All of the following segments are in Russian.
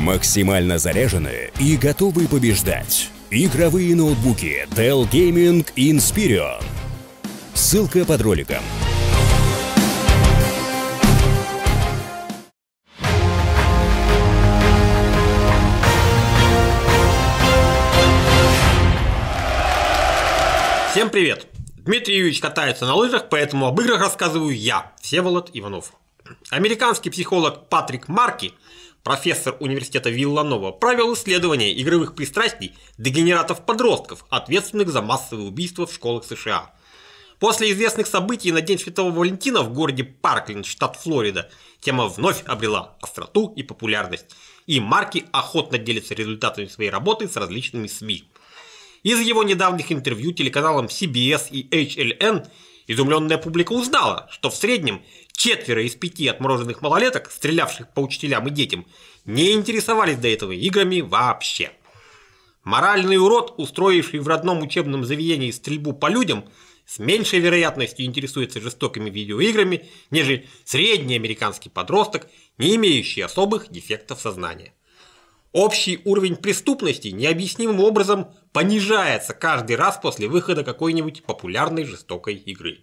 Максимально заряженные и готовы побеждать. Игровые ноутбуки Dell Gaming Inspiron. Ссылка под роликом. Всем привет! Дмитрий Юрьевич катается на лыжах, поэтому об играх рассказываю я, Всеволод Иванов. Американский психолог Патрик Марки, профессор университета Вилланова, провел исследование игровых пристрастий дегенератов-подростков, ответственных за массовые убийства в школах США. После известных событий на День Святого Валентина в городе Паркленд, штат Флорида, тема вновь обрела остроту и популярность, и Марки охотно делится результатами своей работы с различными СМИ. Из его недавних интервью телеканалам CBS и HLN изумленная публика узнала, что в среднем четверо из пяти отмороженных малолеток, стрелявших по учителям и детям, не интересовались до этого играми вообще. Моральный урод, устроивший в родном учебном заведении стрельбу по людям, с меньшей вероятностью интересуется жестокими видеоиграми, нежели средний американский подросток, не имеющий особых дефектов сознания. Общий уровень преступности необъяснимым образом понижается каждый раз после выхода какой-нибудь популярной жестокой игры.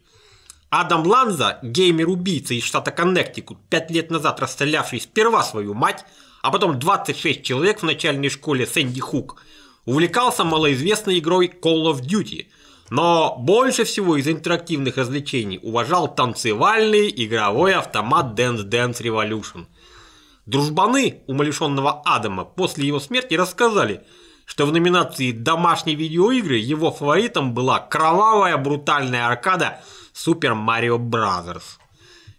Адам Ланза, геймер-убийца из штата Коннектикут, пять лет назад расстрелявший сперва свою мать, а потом 26 человек в начальной школе Сэнди Хук, увлекался малоизвестной игрой Call of Duty, но больше всего из интерактивных развлечений уважал танцевальный игровой автомат Dance Dance Revolution – Дружбаны умалишенного Адама после его смерти рассказали, что в номинации «Домашние видеоигры» его фаворитом была кровавая брутальная аркада Super Mario Bros.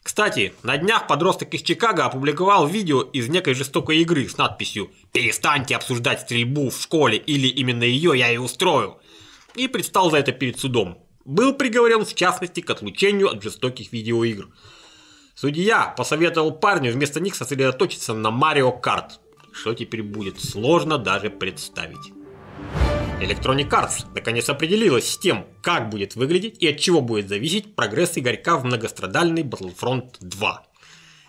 Кстати, на днях подросток из Чикаго опубликовал видео из некой жестокой игры с надписью «Перестаньте обсуждать стрельбу в школе или именно ее я и устрою» и предстал за это перед судом. Был приговорен в частности к отлучению от жестоких видеоигр – Судья посоветовал парню вместо них сосредоточиться на Марио Карт. Что теперь будет, сложно даже представить. Electronic Arts наконец определилась с тем, как будет выглядеть и от чего будет зависеть прогресс Игорька в многострадальный Battlefront 2.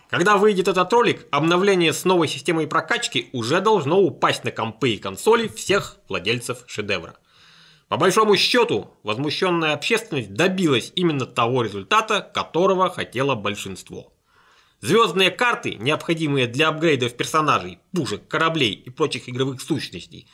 Когда выйдет этот ролик, обновление с новой системой прокачки уже должно упасть на компы и консоли всех владельцев шедевра. По большому счету, возмущенная общественность добилась именно того результата, которого хотело большинство. Звездные карты, необходимые для апгрейдов персонажей, пушек, кораблей и прочих игровых сущностей,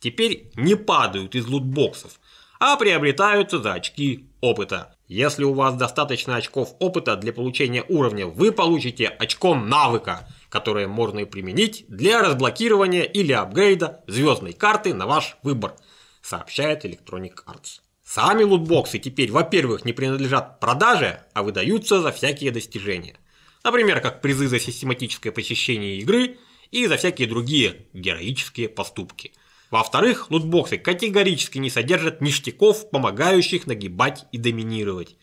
теперь не падают из лутбоксов, а приобретаются за очки опыта. Если у вас достаточно очков опыта для получения уровня, вы получите очко навыка, которое можно применить для разблокирования или апгрейда звездной карты на ваш выбор – сообщает Electronic Arts. Сами лутбоксы теперь, во-первых, не принадлежат продаже, а выдаются за всякие достижения. Например, как призы за систематическое посещение игры и за всякие другие героические поступки. Во-вторых, лутбоксы категорически не содержат ништяков, помогающих нагибать и доминировать.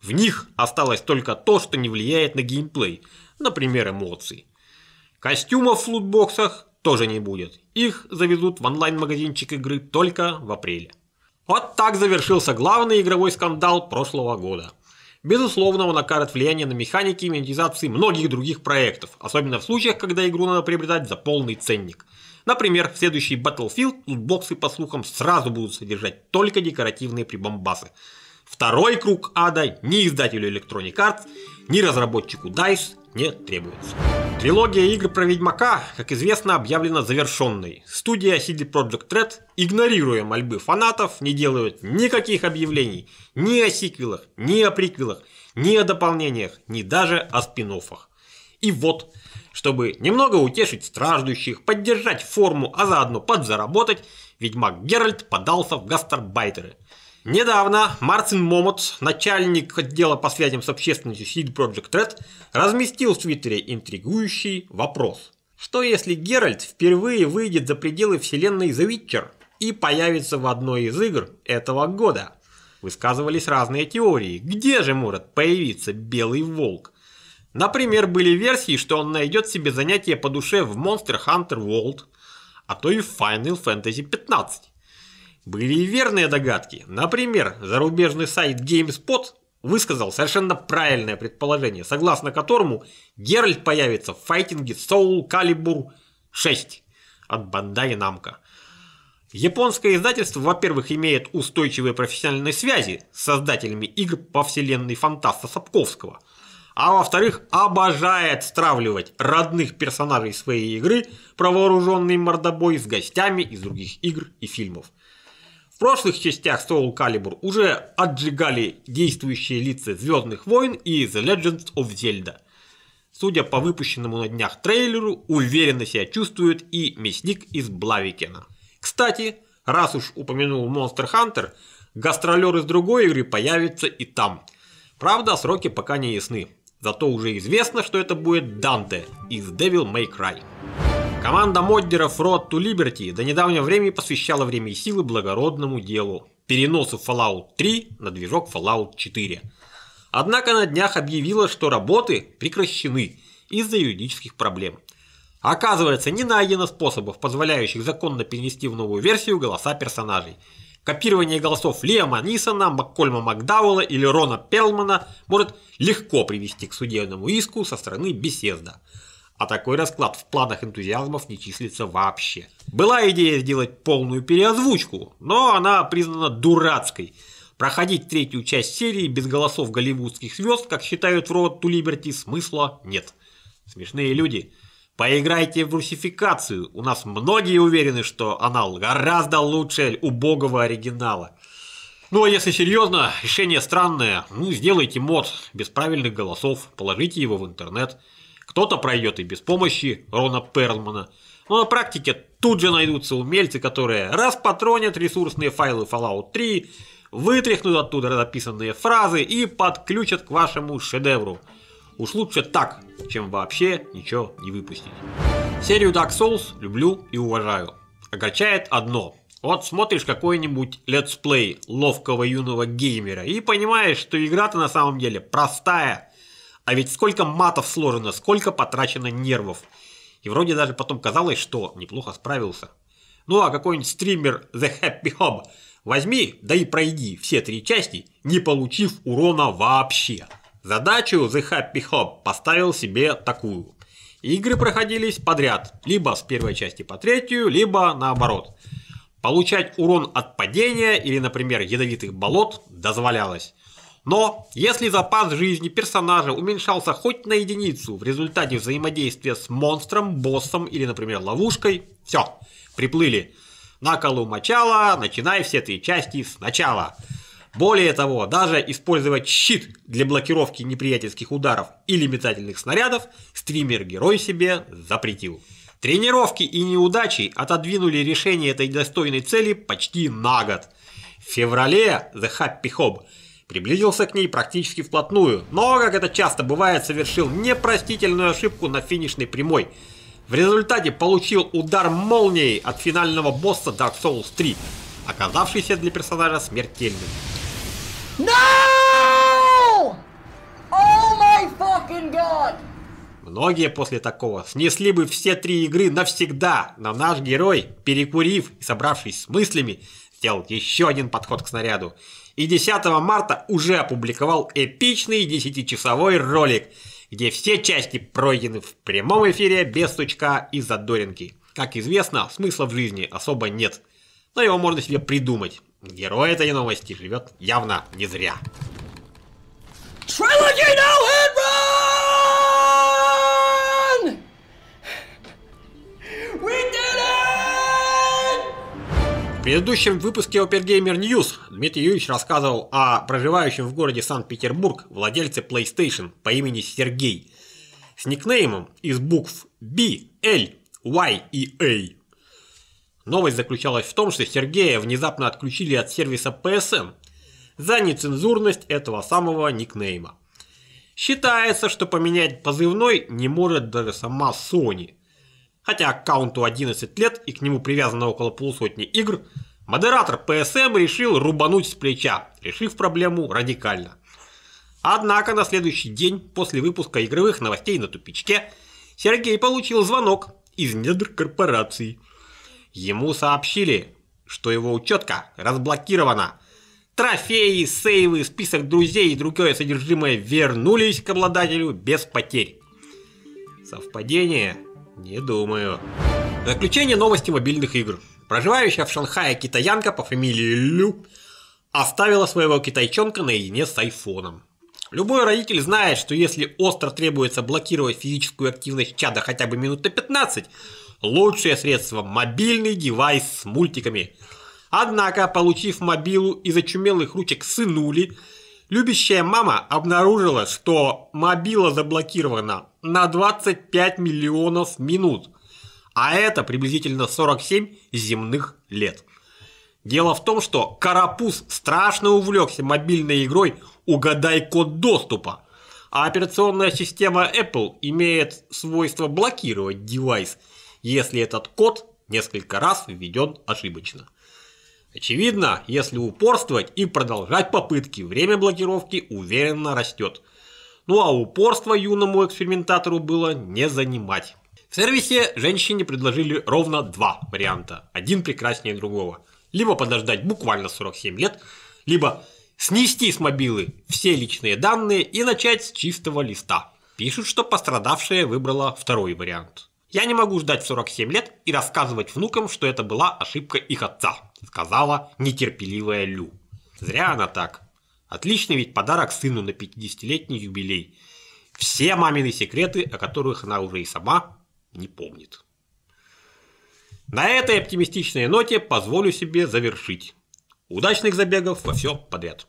В них осталось только то, что не влияет на геймплей, например, эмоции. Костюмов в лутбоксах тоже не будет. Их завезут в онлайн-магазинчик игры только в апреле. Вот так завершился главный игровой скандал прошлого года. Безусловно, он окажет влияние на механики и монетизации многих других проектов, особенно в случаях, когда игру надо приобретать за полный ценник. Например, в следующий Battlefield лутбоксы, по слухам, сразу будут содержать только декоративные прибамбасы. Второй круг ада ни издателю Electronic Arts, ни разработчику DICE не требуется. Трилогия игр про Ведьмака, как известно, объявлена завершенной. Студия CD Projekt Red, игнорируя мольбы фанатов, не делают никаких объявлений ни о сиквелах, ни о приквелах, ни о дополнениях, ни даже о спин -оффах. И вот, чтобы немного утешить страждущих, поддержать форму, а заодно подзаработать, Ведьмак Геральт подался в гастарбайтеры – Недавно Мартин Момот, начальник отдела по связям с общественностью CD Project Red, разместил в Твиттере интригующий вопрос. Что если Геральт впервые выйдет за пределы вселенной The Witcher и появится в одной из игр этого года? Высказывались разные теории, где же может появиться Белый Волк? Например, были версии, что он найдет себе занятие по душе в Monster Hunter World, а то и в Final Fantasy 15. Были и верные догадки. Например, зарубежный сайт GameSpot высказал совершенно правильное предположение, согласно которому Геральт появится в файтинге Soul Calibur 6 от Bandai Namco. Японское издательство, во-первых, имеет устойчивые профессиональные связи с создателями игр по вселенной Фантаста Сапковского, а во-вторых, обожает стравливать родных персонажей своей игры про вооруженный мордобой с гостями из других игр и фильмов. Прошлых частях Soul Calibur уже отжигали действующие лица Звездных войн и The Legends of Zelda. Судя по выпущенному на днях трейлеру, уверенно себя чувствует и мясник из Блавикена. Кстати, раз уж упомянул Monster Hunter, гастролер из другой игры появится и там. Правда, сроки пока не ясны. Зато уже известно, что это будет Данте из Devil May Cry. Команда моддеров Road to Liberty до недавнего времени посвящала время и силы благородному делу – переносу Fallout 3 на движок Fallout 4. Однако на днях объявила, что работы прекращены из-за юридических проблем – Оказывается, не найдено способов, позволяющих законно перенести в новую версию голоса персонажей. Копирование голосов Лиама Нисона, Маккольма Макдауэлла или Рона Перлмана может легко привести к судебному иску со стороны Беседа. А такой расклад в планах энтузиазмов не числится вообще. Была идея сделать полную переозвучку, но она признана дурацкой. Проходить третью часть серии без голосов голливудских звезд, как считают в Road to Liberty, смысла нет. Смешные люди – Поиграйте в русификацию. У нас многие уверены, что анал гораздо лучше убогого оригинала. Ну а если серьезно, решение странное. Ну, сделайте мод без правильных голосов, положите его в интернет. Кто-то пройдет и без помощи Рона Перлмана. Но на практике тут же найдутся умельцы, которые распатронят ресурсные файлы Fallout 3, вытряхнут оттуда записанные фразы и подключат к вашему шедевру – Уж лучше так, чем вообще ничего не выпустить. Серию Dark Souls люблю и уважаю. Огорчает одно. Вот смотришь какой-нибудь let's play ловкого юного геймера и понимаешь, что игра-то на самом деле простая. А ведь сколько матов сложено, сколько потрачено нервов. И вроде даже потом казалось, что неплохо справился. Ну а какой-нибудь стример The Happy Hub возьми, да и пройди все три части, не получив урона вообще. Задачу The Happy Hob поставил себе такую. Игры проходились подряд, либо с первой части по третью, либо наоборот. Получать урон от падения или, например, ядовитых болот дозволялось. Но если запас жизни персонажа уменьшался хоть на единицу в результате взаимодействия с монстром, боссом или, например, ловушкой, все, приплыли. На колу мочала, начинай все три части сначала. Более того, даже использовать щит для блокировки неприятельских ударов или метательных снарядов стример-герой себе запретил. Тренировки и неудачи отодвинули решение этой достойной цели почти на год. В феврале The Happy Hob приблизился к ней практически вплотную, но, как это часто бывает, совершил непростительную ошибку на финишной прямой. В результате получил удар молнией от финального босса Dark Souls 3, оказавшийся для персонажа смертельным. No! Oh my fucking god! Многие после такого снесли бы все три игры навсегда, но наш герой, перекурив и собравшись с мыслями, сделал еще один подход к снаряду. И 10 марта уже опубликовал эпичный 10-часовой ролик, где все части пройдены в прямом эфире без стучка и задоринки. Как известно, смысла в жизни особо нет, но его можно себе придумать. Герой этой новости живет явно не зря. Предыдущем выпуске Опергеймер News Дмитрий Юрьевич рассказывал о проживающем в городе Санкт-Петербург владельце PlayStation по имени Сергей с никнеймом из букв B, L, Y и A. Новость заключалась в том, что Сергея внезапно отключили от сервиса PSM за нецензурность этого самого никнейма. Считается, что поменять позывной не может даже сама Sony. Хотя аккаунту 11 лет и к нему привязано около полусотни игр, модератор PSM решил рубануть с плеча, решив проблему радикально. Однако на следующий день после выпуска игровых новостей на тупичке Сергей получил звонок из недр корпорации – Ему сообщили, что его учетка разблокирована. Трофеи, сейвы, список друзей и другое содержимое вернулись к обладателю без потерь. Совпадение? Не думаю. Заключение новости мобильных игр. Проживающая в Шанхае китаянка по фамилии Лю оставила своего китайчонка наедине с айфоном. Любой родитель знает, что если остро требуется блокировать физическую активность чада хотя бы минут на 15, лучшее средство – мобильный девайс с мультиками. Однако, получив мобилу из очумелых ручек сынули, любящая мама обнаружила, что мобила заблокирована на 25 миллионов минут, а это приблизительно 47 земных лет. Дело в том, что Карапуз страшно увлекся мобильной игрой «Угадай код доступа», а операционная система Apple имеет свойство блокировать девайс, если этот код несколько раз введен ошибочно. Очевидно, если упорствовать и продолжать попытки, время блокировки уверенно растет. Ну а упорство юному экспериментатору было не занимать. В сервисе женщине предложили ровно два варианта, один прекраснее другого. Либо подождать буквально 47 лет, либо снести с мобилы все личные данные и начать с чистого листа. Пишут, что пострадавшая выбрала второй вариант. Я не могу ждать 47 лет и рассказывать внукам, что это была ошибка их отца, сказала нетерпеливая Лю. Зря она так. Отличный ведь подарок сыну на 50-летний юбилей. Все мамины секреты, о которых она уже и сама не помнит. На этой оптимистичной ноте позволю себе завершить. Удачных забегов во все подряд.